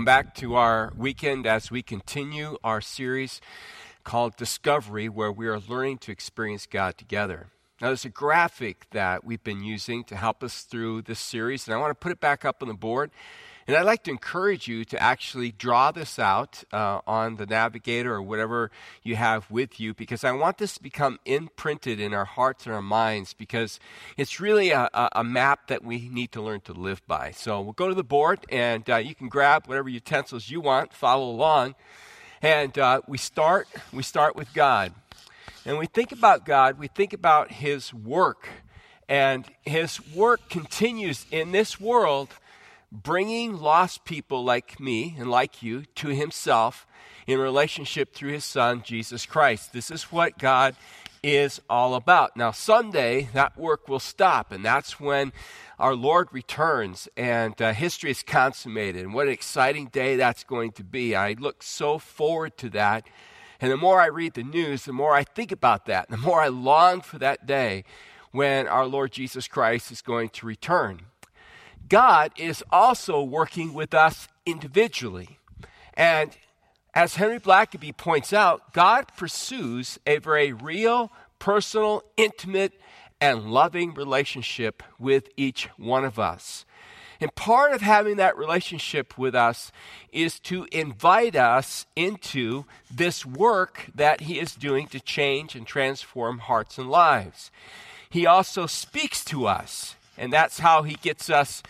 Welcome back to our weekend as we continue our series called Discovery, where we are learning to experience God together. Now, there's a graphic that we've been using to help us through this series, and I want to put it back up on the board. And I'd like to encourage you to actually draw this out uh, on the navigator or whatever you have with you because I want this to become imprinted in our hearts and our minds because it's really a, a map that we need to learn to live by. So we'll go to the board and uh, you can grab whatever utensils you want, follow along. And uh, we start we start with God. And we think about God, we think about his work. And his work continues in this world bringing lost people like me and like you to himself in relationship through his son, Jesus Christ. This is what God is all about. Now, someday that work will stop, and that's when our Lord returns and uh, history is consummated. And what an exciting day that's going to be. I look so forward to that. And the more I read the news, the more I think about that, the more I long for that day when our Lord Jesus Christ is going to return. God is also working with us individually. And as Henry Blackaby points out, God pursues a very real, personal, intimate, and loving relationship with each one of us. And part of having that relationship with us is to invite us into this work that He is doing to change and transform hearts and lives. He also speaks to us and that's how he gets us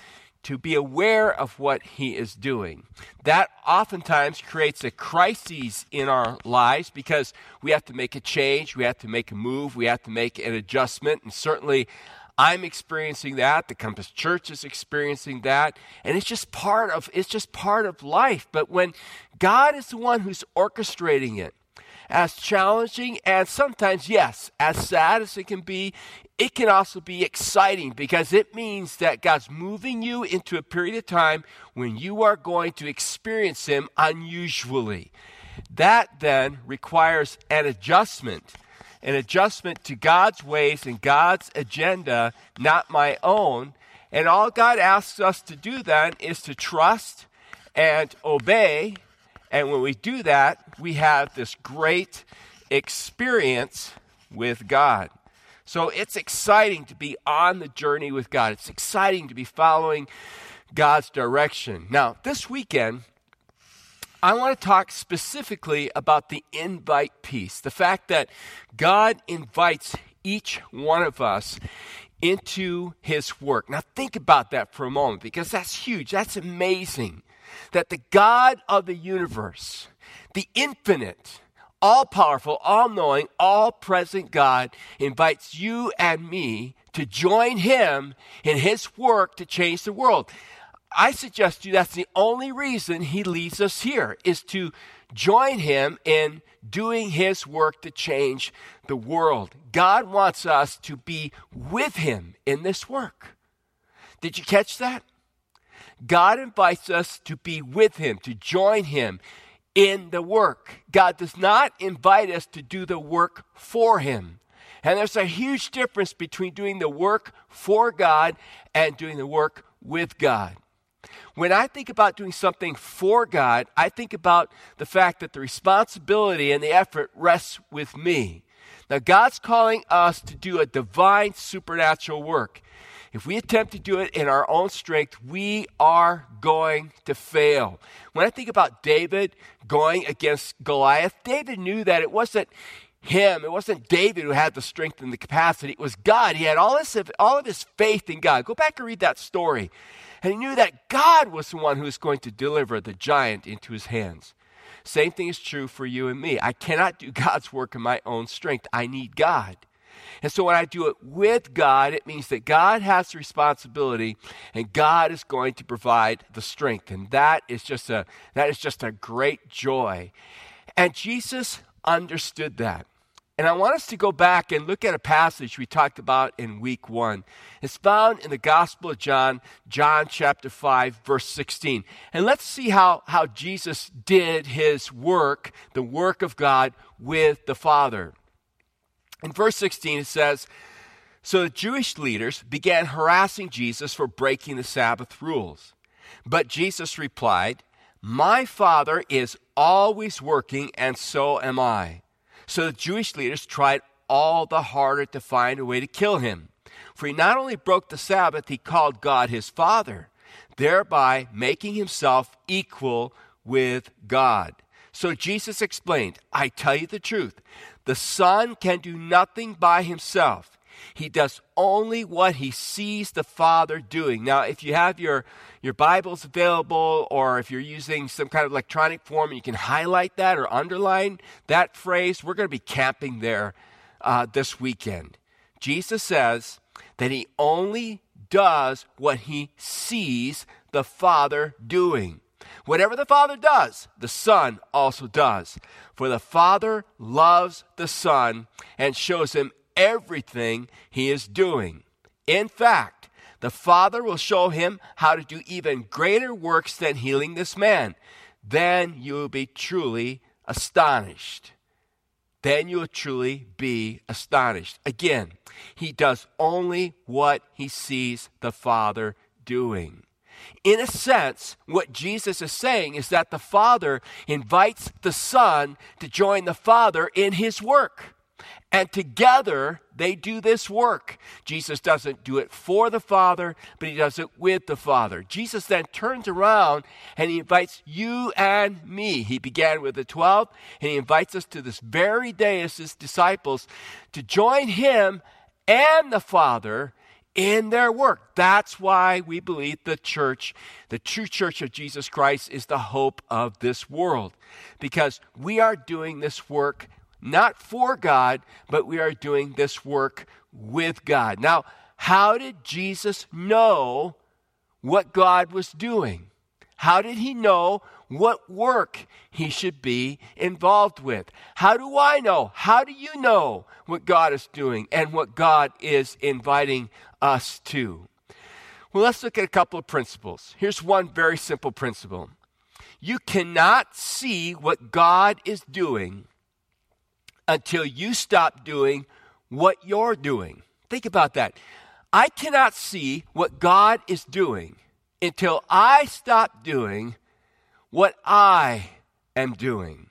to be aware of what he is doing. That oftentimes creates a crisis in our lives because we have to make a change, we have to make a move, we have to make an adjustment, and certainly I'm experiencing that, the Compass Church is experiencing that, and it's just part of it's just part of life. But when God is the one who's orchestrating it, as challenging and sometimes, yes, as sad as it can be, it can also be exciting because it means that God's moving you into a period of time when you are going to experience Him unusually. That then requires an adjustment, an adjustment to God's ways and God's agenda, not my own. And all God asks us to do then is to trust and obey and when we do that, we have this great experience with God. So it's exciting to be on the journey with God. It's exciting to be following God's direction. Now, this weekend, I want to talk specifically about the invite piece the fact that God invites each one of us into his work. Now, think about that for a moment because that's huge. That's amazing that the God of the universe, the infinite, all powerful, all knowing, all present God invites you and me to join him in his work to change the world. I suggest to you that's the only reason he leads us here is to join him in doing his work to change the world. God wants us to be with him in this work. Did you catch that? God invites us to be with Him, to join Him in the work. God does not invite us to do the work for Him. And there's a huge difference between doing the work for God and doing the work with God. When I think about doing something for God, I think about the fact that the responsibility and the effort rests with me. Now, God's calling us to do a divine supernatural work. If we attempt to do it in our own strength, we are going to fail. When I think about David going against Goliath, David knew that it wasn't him, it wasn't David who had the strength and the capacity, it was God. He had all, this, all of his faith in God. Go back and read that story. And he knew that God was the one who was going to deliver the giant into his hands. Same thing is true for you and me. I cannot do God's work in my own strength. I need God. And so when I do it with God, it means that God has the responsibility and God is going to provide the strength. And that is just a that is just a great joy. And Jesus understood that. And I want us to go back and look at a passage we talked about in week one. It's found in the Gospel of John, John chapter 5, verse 16. And let's see how, how Jesus did his work, the work of God, with the Father. In verse 16, it says, So the Jewish leaders began harassing Jesus for breaking the Sabbath rules. But Jesus replied, My Father is always working, and so am I. So the Jewish leaders tried all the harder to find a way to kill him. For he not only broke the Sabbath, he called God his Father, thereby making himself equal with God. So Jesus explained, I tell you the truth. The Son can do nothing by himself. He does only what he sees the Father doing. Now, if you have your, your Bibles available or if you're using some kind of electronic form, you can highlight that or underline that phrase. We're going to be camping there uh, this weekend. Jesus says that he only does what he sees the Father doing. Whatever the Father does, the Son also does. For the Father loves the Son and shows him everything he is doing. In fact, the Father will show him how to do even greater works than healing this man. Then you will be truly astonished. Then you will truly be astonished. Again, he does only what he sees the Father doing. In a sense, what Jesus is saying is that the Father invites the Son to join the Father in his work. And together they do this work. Jesus doesn't do it for the Father, but he does it with the Father. Jesus then turns around and he invites you and me. He began with the 12, and he invites us to this very day as his disciples to join him and the Father in their work. That's why we believe the church, the true church of Jesus Christ, is the hope of this world. Because we are doing this work not for God, but we are doing this work with God. Now, how did Jesus know what God was doing? How did he know what work he should be involved with? How do I know? How do you know what God is doing and what God is inviting us too. Well, let's look at a couple of principles. Here's one very simple principle you cannot see what God is doing until you stop doing what you're doing. Think about that. I cannot see what God is doing until I stop doing what I am doing.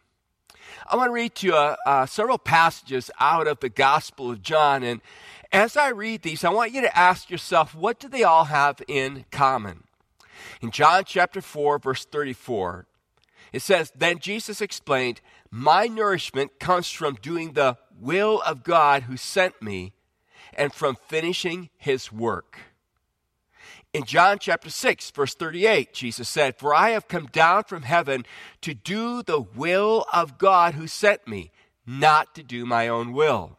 I want to read to you uh, uh, several passages out of the Gospel of John. And as I read these, I want you to ask yourself, what do they all have in common? In John chapter 4, verse 34, it says, Then Jesus explained, My nourishment comes from doing the will of God who sent me and from finishing his work. In John chapter 6, verse 38, Jesus said, For I have come down from heaven to do the will of God who sent me, not to do my own will.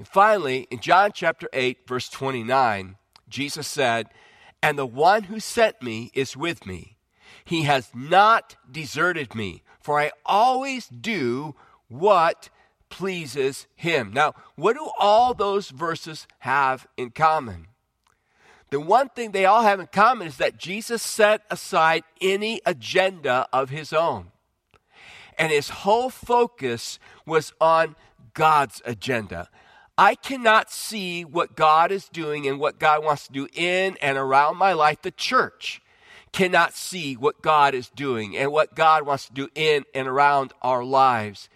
And finally, in John chapter 8, verse 29, Jesus said, And the one who sent me is with me. He has not deserted me, for I always do what pleases him. Now, what do all those verses have in common? The one thing they all have in common is that Jesus set aside any agenda of his own. And his whole focus was on God's agenda. I cannot see what God is doing and what God wants to do in and around my life, the church cannot see what God is doing and what God wants to do in and around our lives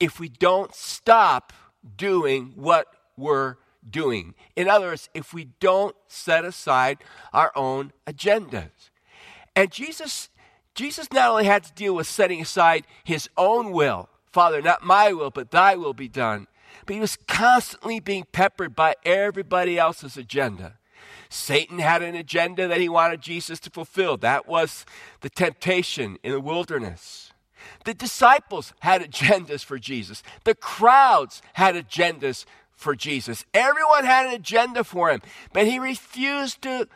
if we don't stop doing what we're doing. In other words, if we don't set aside our own agendas. And Jesus Jesus not only had to deal with setting aside his own will, Father, not my will, but thy will be done, but he was constantly being peppered by everybody else's agenda. Satan had an agenda that he wanted Jesus to fulfill. That was the temptation in the wilderness. The disciples had agendas for Jesus. The crowds had agendas for Jesus. Everyone had an agenda for him, but he refused to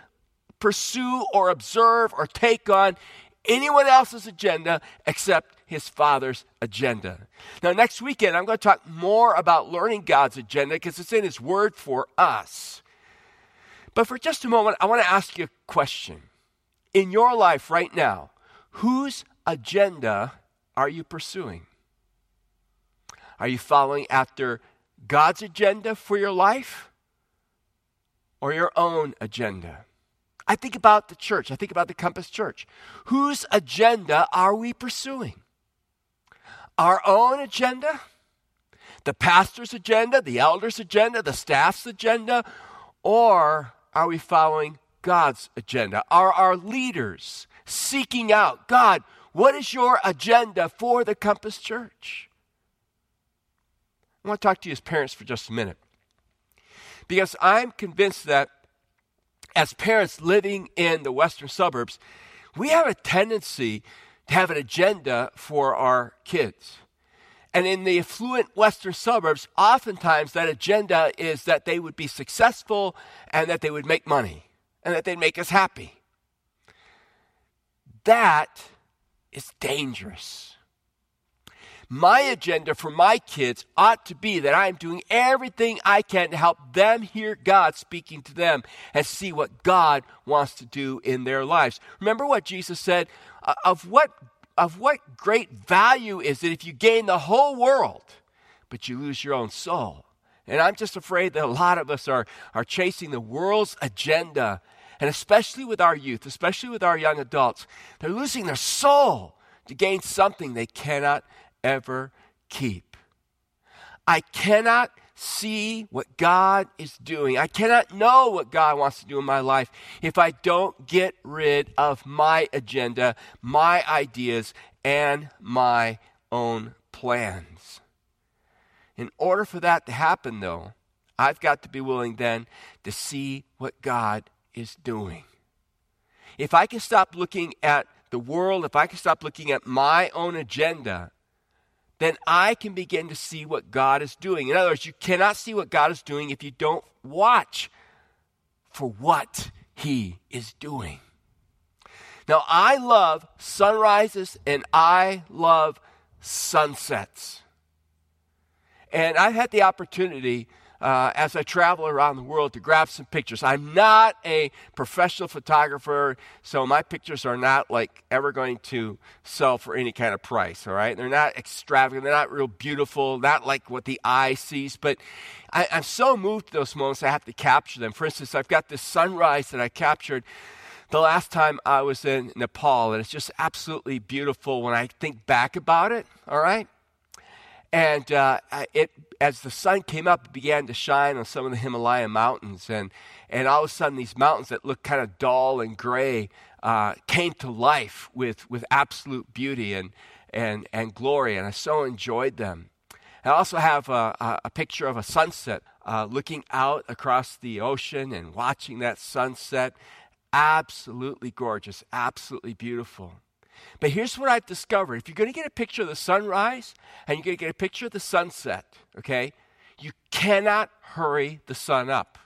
pursue or observe or take on anyone else's agenda except his father's agenda. Now, next weekend, I'm going to talk more about learning God's agenda because it's in his word for us. But for just a moment, I want to ask you a question. In your life right now, whose agenda are you pursuing? Are you following after God's agenda for your life or your own agenda? I think about the church. I think about the Compass Church. Whose agenda are we pursuing? Our own agenda? The pastor's agenda? The elder's agenda? The staff's agenda? Or are we following God's agenda? Are our leaders seeking out God? What is your agenda for the Compass Church? I want to talk to you as parents for just a minute. Because I'm convinced that as parents living in the western suburbs, we have a tendency to have an agenda for our kids. And in the affluent western suburbs, oftentimes that agenda is that they would be successful and that they would make money and that they'd make us happy. That is dangerous. My agenda for my kids ought to be that I'm doing everything I can to help them hear God speaking to them and see what God wants to do in their lives. Remember what Jesus said? Uh, of what, of what great value is it if you gain the whole world, but you lose your own soul? And I'm just afraid that a lot of us are, are chasing the world's agenda and especially with our youth, especially with our young adults, they're losing their soul to gain something they cannot ever keep. I cannot see what God is doing. I cannot know what God wants to do in my life if I don't get rid of my agenda, my ideas, and my own plans. In order for that to happen, though, I've got to be willing then to see what God is doing. If I can stop looking at the world, if I can stop looking at my own agenda, then I can begin to see what God is doing. In other words, you cannot see what God is doing if you don't watch for what He is doing. Now, I love sunrises and I love sunsets. And I've had the opportunity uh, as I travel around the world to grab some pictures. I'm not a professional photographer, so my pictures are not like ever going to sell for any kind of price, all right? They're not extravagant, they're not real beautiful, not like what the eye sees, but I, I'm so moved to those moments, I have to capture them. For instance, I've got this sunrise that I captured the last time I was in Nepal, and it's just absolutely beautiful when I think back about it, all right? And uh, it, as the sun came up, it began to shine on some of the Himalaya mountains. And, and all of a sudden, these mountains that looked kind of dull and gray uh, came to life with, with absolute beauty and, and, and glory. And I so enjoyed them. I also have a, a, picture of a sunset uh, looking out across the ocean and watching that sunset. Absolutely gorgeous, absolutely beautiful. But here's what I've discovered if you're going to get a picture of the sunrise and you're going to get a picture of the sunset, okay, you cannot hurry the sun up.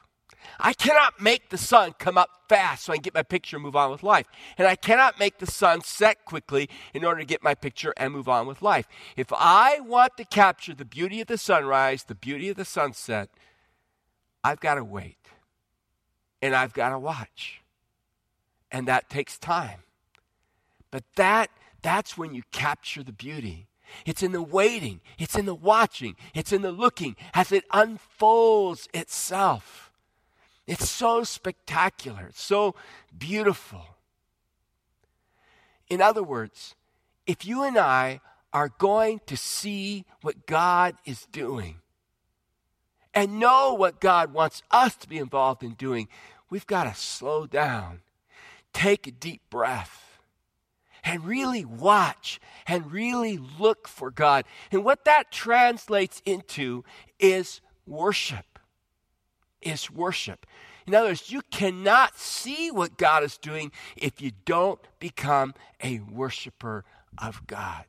I cannot make the sun come up fast so I can get my picture and move on with life. And I cannot make the sun set quickly in order to get my picture and move on with life. If I want to capture the beauty of the sunrise, the beauty of the sunset, I've got to wait. And I've got to watch. And that takes time. But that that's when you capture the beauty. It's in the waiting, it's in the watching, it's in the looking as it unfolds itself. It's so spectacular, it's so beautiful. In other words, if you and I are going to see what God is doing and know what God wants us to be involved in doing, we've got to slow down, take a deep breath and really watch and really look for God. And what that translates into is worship. Is worship. In other words, you cannot see what God is doing if you don't become a worshiper of God.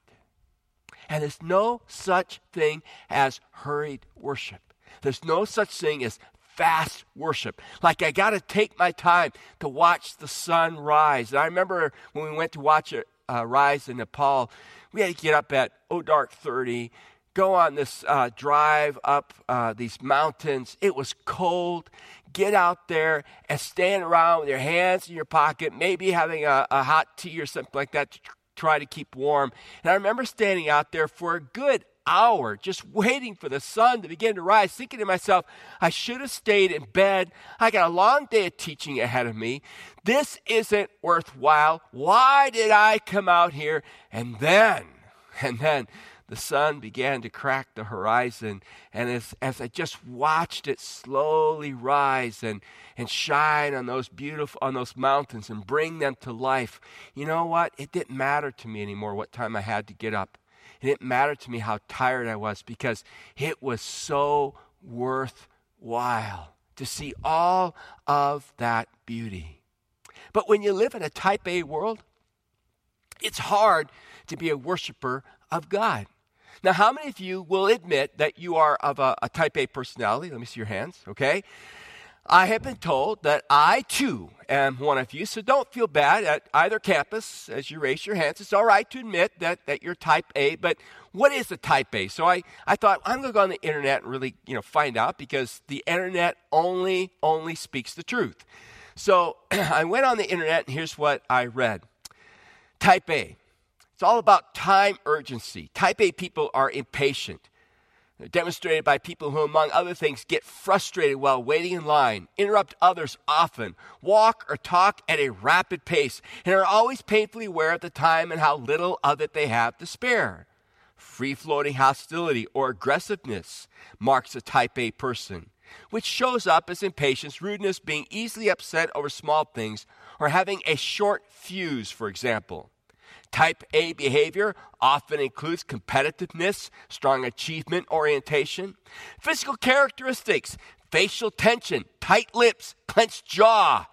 And there's no such thing as hurried worship. There's no such thing as fast worship. Like I got to take my time to watch the sun rise. And I remember when we went to watch it uh, rise in Nepal, we had to get up at oh dark 30, go on this uh, drive up uh, these mountains. It was cold. Get out there and stand around with your hands in your pocket, maybe having a, a hot tea or something like that to try to keep warm. And I remember standing out there for a good hour just waiting for the sun to begin to rise, thinking to myself, I should have stayed in bed. I got a long day of teaching ahead of me. This isn't worthwhile. Why did I come out here? And then, and then, the sun began to crack the horizon. And as, as I just watched it slowly rise and, and shine on those beautiful, on those mountains and bring them to life, you know what? It didn't matter to me anymore what time I had to get up. It didn't matter to me how tired I was because it was so worthwhile to see all of that beauty. But when you live in a type A world, it's hard to be a worshiper of God. Now, how many of you will admit that you are of a, a type A personality? Let me see your hands, okay? I have been told that I too am one of you, so don't feel bad at either campus as you raise your hands. It's all right to admit that, that you're type A, but what is a type A? So I, I thought I'm to go on the internet and really you know, find out because the internet only, only speaks the truth. So I went on the internet and here's what I read Type A it's all about time urgency. Type A people are impatient. Demonstrated by people who, among other things, get frustrated while waiting in line, interrupt others often, walk or talk at a rapid pace, and are always painfully aware of the time and how little of it they have to spare. Free floating hostility or aggressiveness marks a type A person, which shows up as impatience, rudeness, being easily upset over small things, or having a short fuse, for example. Type A behavior often includes competitiveness, strong achievement orientation, physical characteristics, facial tension, tight lips, clenched jaw,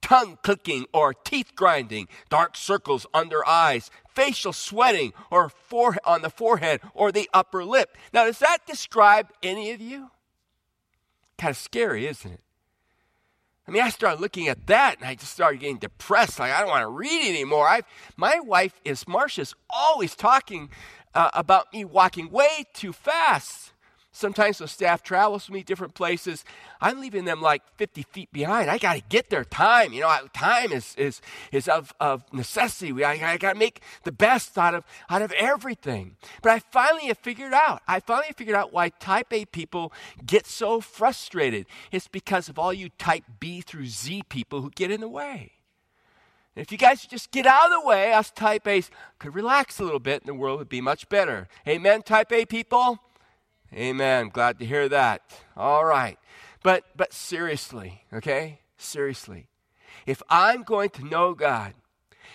tongue clicking or teeth grinding, dark circles under eyes, facial sweating or fore- on the forehead or the upper lip. Now, does that describe any of you? Kind of scary, isn't it? I mean, I started looking at that and I just started getting depressed. Like, I don't want to read anymore. I've, my wife is, Marcia's always talking uh, about me walking way too fast. Sometimes the staff travels with me different places, I'm leaving them like 50 feet behind. I got to get their time. You know, time is, is, is of, of necessity. We, I, I got to make the best out of, out of everything. But I finally have figured out, I finally figured out why type A people get so frustrated. It's because of all you type B through Z people who get in the way. And if you guys just get out of the way, us type A's could relax a little bit and the world would be much better. Amen, type A people? Amen. Glad to hear that. All right. But but seriously, okay? Seriously. If I'm going to know God,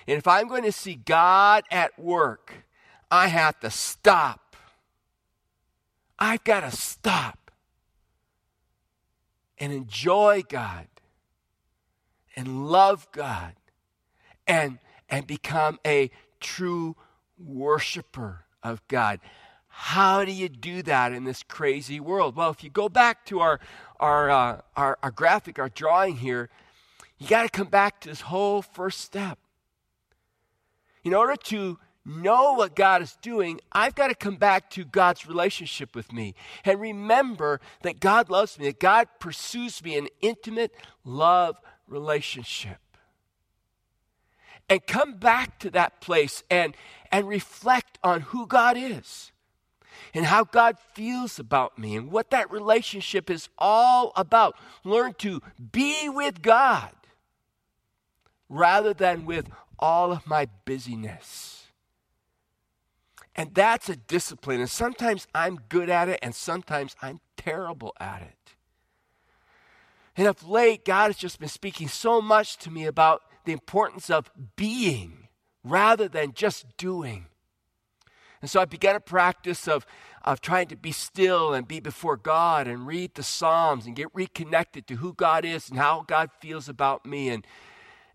and if I'm going to see God at work, I have to stop. I've got to stop and enjoy God and love God and and become a true worshiper of God. How do you do that in this crazy world? Well, if you go back to our, our, uh, our, our graphic, our drawing here, you got to come back to this whole first step. In order to know what God is doing, I've got to come back to God's relationship with me and remember that God loves me, that God pursues me in intimate love relationship. And come back to that place and, and reflect on who God is and how God feels about me and what that relationship is all about. Learn to be with God rather than with all of my busyness. And that's a discipline. And sometimes I'm good at it, and sometimes I'm terrible at it. And of late, God has just been speaking so much to me about the importance of being rather than just doing. And so I began a practice of, of trying to be still and be before God and read the Psalms and get reconnected to who God is and how God feels about me. And,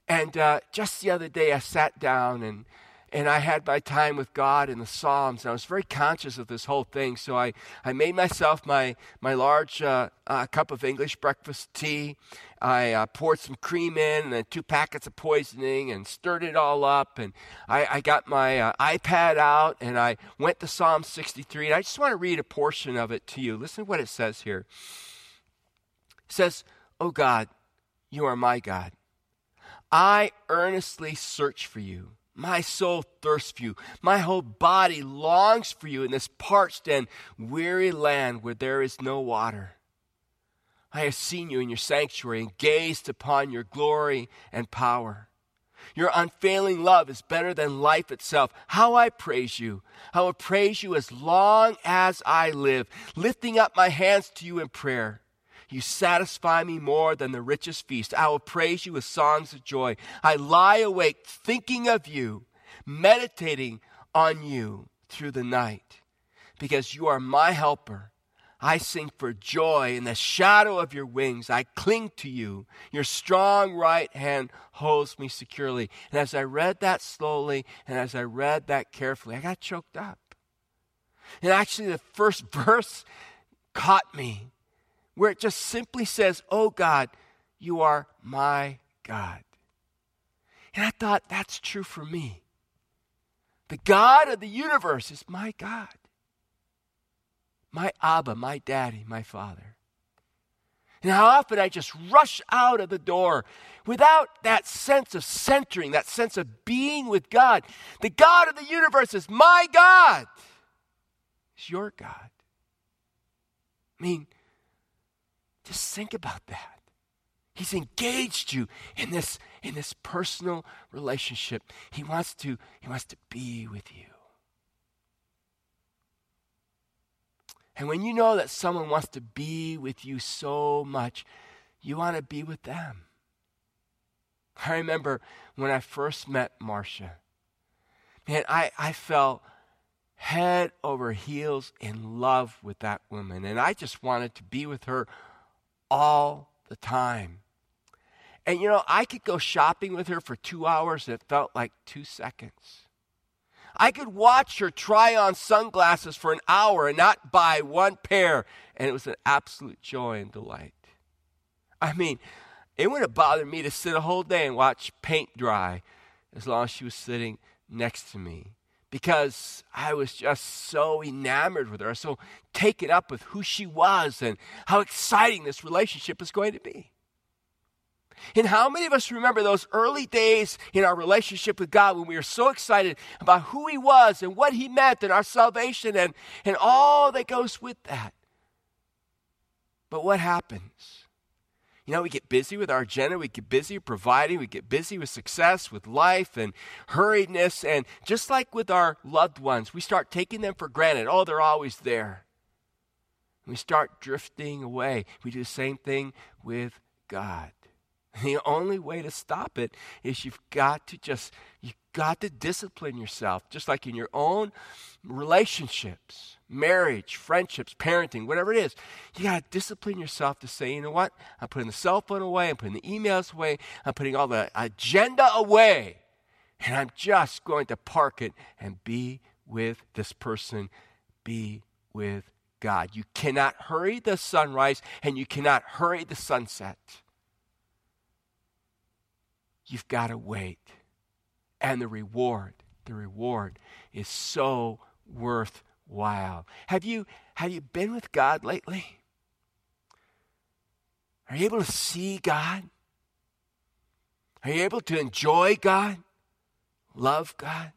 and uh, just the other day, I sat down and and I had my time with God in the Psalms, and I was very conscious of this whole thing. So I, I made myself my, my large uh, uh, cup of English breakfast tea. I uh, poured some cream in, and two packets of poisoning, and stirred it all up. And I, I got my uh, iPad out, and I went to Psalm 63. And I just want to read a portion of it to you. Listen to what it says here. It says, Oh God, you are my God. I earnestly search for you. My soul thirsts for you. My whole body longs for you in this parched and weary land where there is no water. I have seen you in your sanctuary and gazed upon your glory and power. Your unfailing love is better than life itself. How I praise you. I will praise you as long as I live, lifting up my hands to you in prayer. You satisfy me more than the richest feast. I will praise you with songs of joy. I lie awake thinking of you, meditating on you through the night, because you are my helper. I sing for joy in the shadow of your wings. I cling to you. Your strong right hand holds me securely. And as I read that slowly and as I read that carefully, I got choked up. And actually, the first verse caught me where it just simply says, Oh God, you are my God. And I thought, that's true for me. The God of the universe is my God. My Abba, my daddy, my father. And how often I just rush out of the door without that sense of centering, that sense of being with God. The God of the universe is my God. It's your God. I mean, just think about that. He's engaged you in this, in this personal relationship. He wants to, he wants to be with you. And when you know that someone wants to be with you so much, you want to be with them. I remember when I first met Marcia. Man, I, I fell head over heels in love with that woman. And I just wanted to be with her all the time. And you know, I could go shopping with her for two hours and it felt like two seconds. I could watch her try on sunglasses for an hour and not buy one pair, and it was an absolute joy and delight. I mean, it wouldn't bother me to sit a whole day and watch paint dry as long as she was sitting next to me because I was just so enamored with her, so taken up with who she was and how exciting this relationship is going to be. And how many of us remember those early days in our relationship with God when we were so excited about who He was and what He meant and our salvation and, and all that goes with that? But what happens? You know, we get busy with our agenda, we get busy providing, we get busy with success, with life and hurriedness. And just like with our loved ones, we start taking them for granted. Oh, they're always there. We start drifting away. We do the same thing with God. The only way to stop it is you've got to just, you've got to discipline yourself, just like in your own relationships, marriage, friendships, parenting, whatever it is. You got to discipline yourself to say, you know what? I'm putting the cell phone away, I'm putting the emails away, I'm putting all the agenda away, and I'm just going to park it and be with this person, be with God. You cannot hurry the sunrise and you cannot hurry the sunset. You've got to wait. And the reward, the reward is so worthwhile. Have you, have you been with God lately? Are you able to see God? Are you able to enjoy God? Love God?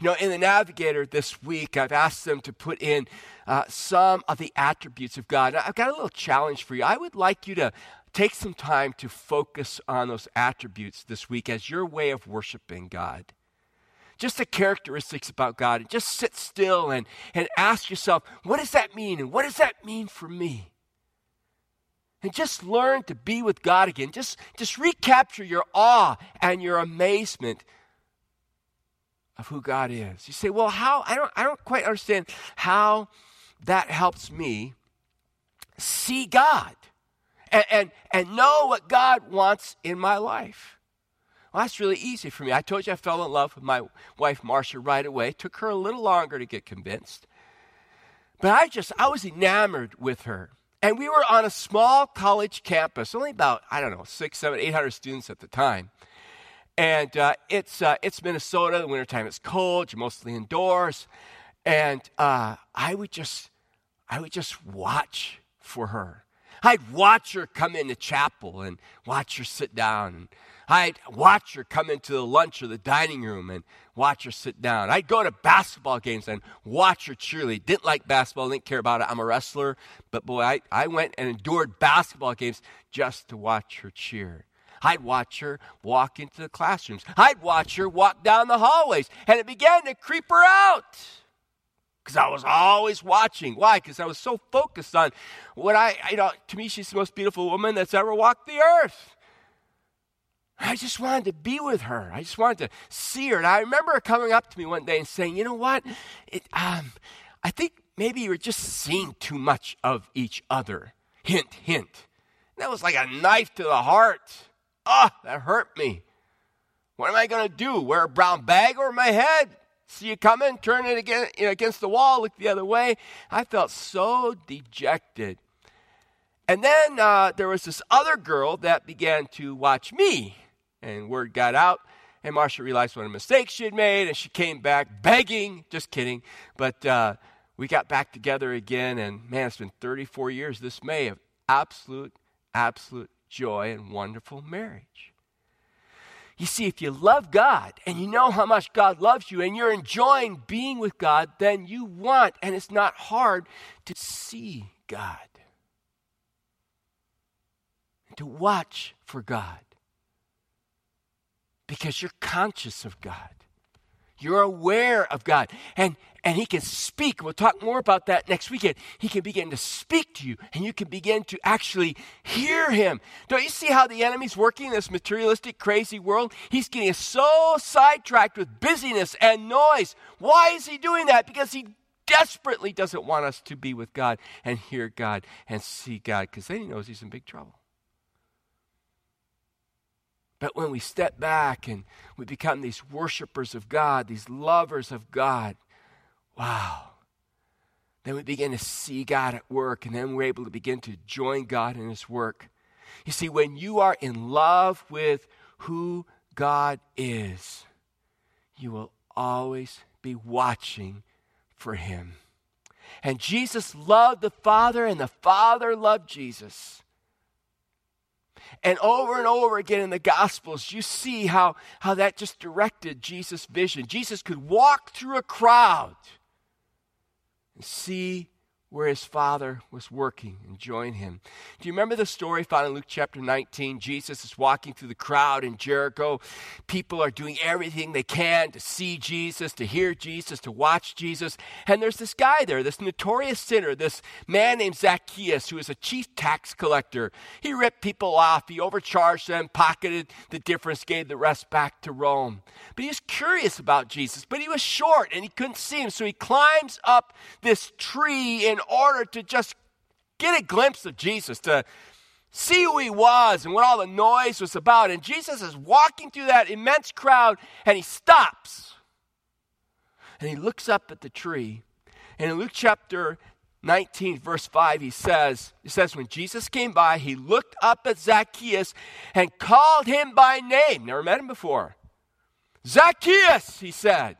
You know, in the Navigator this week, I've asked them to put in uh, some of the attributes of God. I've got a little challenge for you. I would like you to take some time to focus on those attributes this week as your way of worshiping God. Just the characteristics about God. And just sit still and, and ask yourself, what does that mean? And what does that mean for me? And just learn to be with God again. Just, just recapture your awe and your amazement of who God is. You say, well, how? I don't, I don't quite understand how that helps me see God and, and, and know what God wants in my life. Well, that's really easy for me. I told you I fell in love with my wife, Marcia, right away. It took her a little longer to get convinced. But I just, I was enamored with her. And we were on a small college campus, only about, I don't know, six, seven, eight hundred students at the time. And uh, it's, uh, it's Minnesota, in the wintertime it's cold, you're mostly indoors. And uh, I would just, I would just watch for her. I'd watch her come into chapel and watch her sit down. And I'd watch her come into the lunch or the dining room and watch her sit down. I'd go to basketball games and watch her cheerlead. Didn't like basketball, didn't care about it. I'm a wrestler, but boy, I, I went and endured basketball games just to watch her cheer. I'd watch her walk into the classrooms. I'd watch her walk down the hallways, and it began to creep her out because I was always watching. Why? Because I was so focused on what I, you know, to me, she's the most beautiful woman that's ever walked the earth. I just wanted to be with her. I just wanted to see her. And I remember her coming up to me one day and saying, "You know what? It, um, I think maybe you were just seeing too much of each other." Hint, hint. And that was like a knife to the heart. Oh, that hurt me. What am I going to do? Wear a brown bag over my head? See you coming? Turn it against, against the wall, look the other way. I felt so dejected. And then uh, there was this other girl that began to watch me and word got out, and Marcia realized what a mistake she had made, and she came back begging. Just kidding. But uh, we got back together again, and man, it's been 34 years this May of absolute, absolute joy and wonderful marriage. You see, if you love God and you know how much God loves you and you're enjoying being with God, then you want, and it's not hard, to see God, and to watch for God because you're conscious of God. You're aware of God. And, and He can speak. We'll talk more about that next weekend. He can begin to speak to you, and you can begin to actually hear Him. Don't you see how the enemy's working in this materialistic, crazy world? He's getting so sidetracked with busyness and noise. Why is He doing that? Because He desperately doesn't want us to be with God and hear God and see God, because then He knows He's in big trouble. But when we step back and we become these worshipers of God, these lovers of God, wow. Then we begin to see God at work, and then we're able to begin to join God in His work. You see, when you are in love with who God is, you will always be watching for Him. And Jesus loved the Father, and the Father loved Jesus. And over and over again in the Gospels, you see how, how that just directed Jesus' vision. Jesus could walk through a crowd and see where his father was working and join him. Do you remember the story found in Luke chapter 19? Jesus is walking through the crowd in Jericho. People are doing everything they can to see Jesus, to hear Jesus, to watch Jesus. And there's this guy there, this notorious sinner, this man named Zacchaeus, who is a chief tax collector. He ripped people off, he overcharged them, pocketed the difference, gave the rest back to Rome. But he was curious about Jesus, but he was short and he couldn't see him. So he climbs up this tree in in order to just get a glimpse of Jesus, to see who he was and what all the noise was about. And Jesus is walking through that immense crowd and he stops. And he looks up at the tree. And in Luke chapter 19, verse 5, he says, he says, when Jesus came by, he looked up at Zacchaeus and called him by name. Never met him before. Zacchaeus, he said.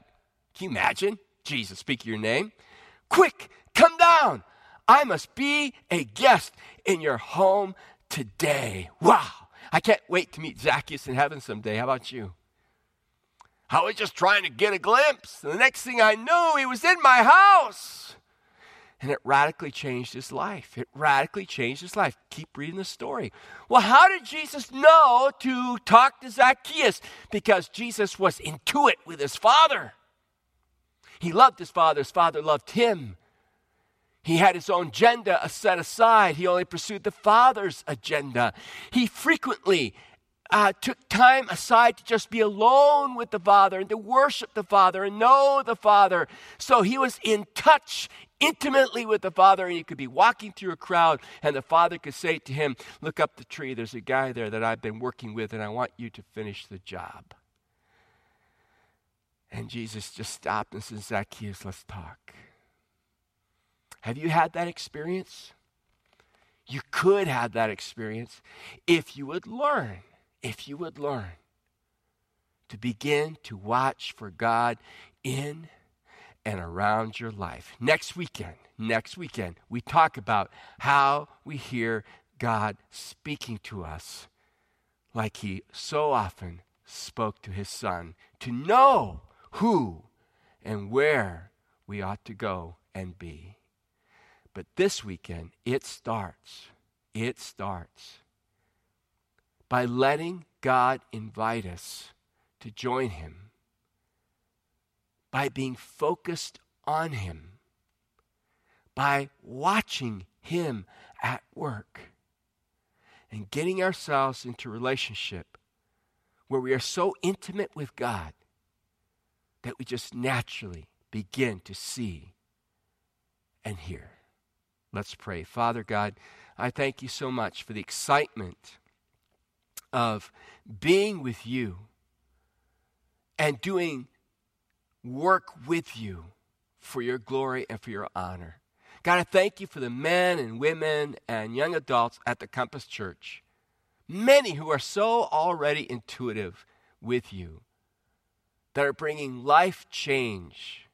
Can you imagine? Jesus speaking your name. Quick, Come down. I must be a guest in your home today. Wow. I can't wait to meet Zacchaeus in heaven someday. How about you? I was just trying to get a glimpse. And the next thing I knew, he was in my house. And it radically changed his life. It radically changed his life. Keep reading the story. Well, how did Jesus know to talk to Zacchaeus? Because Jesus was into it with his father. He loved his father, his father loved him. He had his own agenda set aside. He only pursued the Father's agenda. He frequently uh, took time aside to just be alone with the Father and to worship the Father and know the Father. So he was in touch intimately with the Father, and he could be walking through a crowd, and the Father could say to him, Look up the tree. There's a guy there that I've been working with, and I want you to finish the job. And Jesus just stopped and said, Zacchaeus, let's talk. Have you had that experience? You could have that experience if you would learn, if you would learn to begin to watch for God in and around your life. Next weekend, next weekend, we talk about how we hear God speaking to us like he so often spoke to his son to know who and where we ought to go and be. But this weekend, it starts. It starts by letting God invite us to join him, by being focused on him, by watching him at work, and getting ourselves into relationship where we are so intimate with God that we just naturally begin to see and hear. Let's pray. Father God, I thank you so much for the excitement of being with you and doing work with you for your glory and for your honor. God, I thank you for the men and women and young adults at the Compass Church, many who are so already intuitive with you, that are bringing life change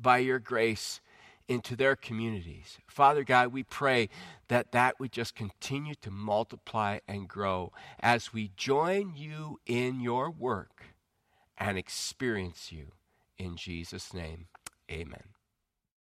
by your grace into their communities. Father God, we pray that that would just continue to multiply and grow as we join you in your work and experience you. In Jesus' name, amen.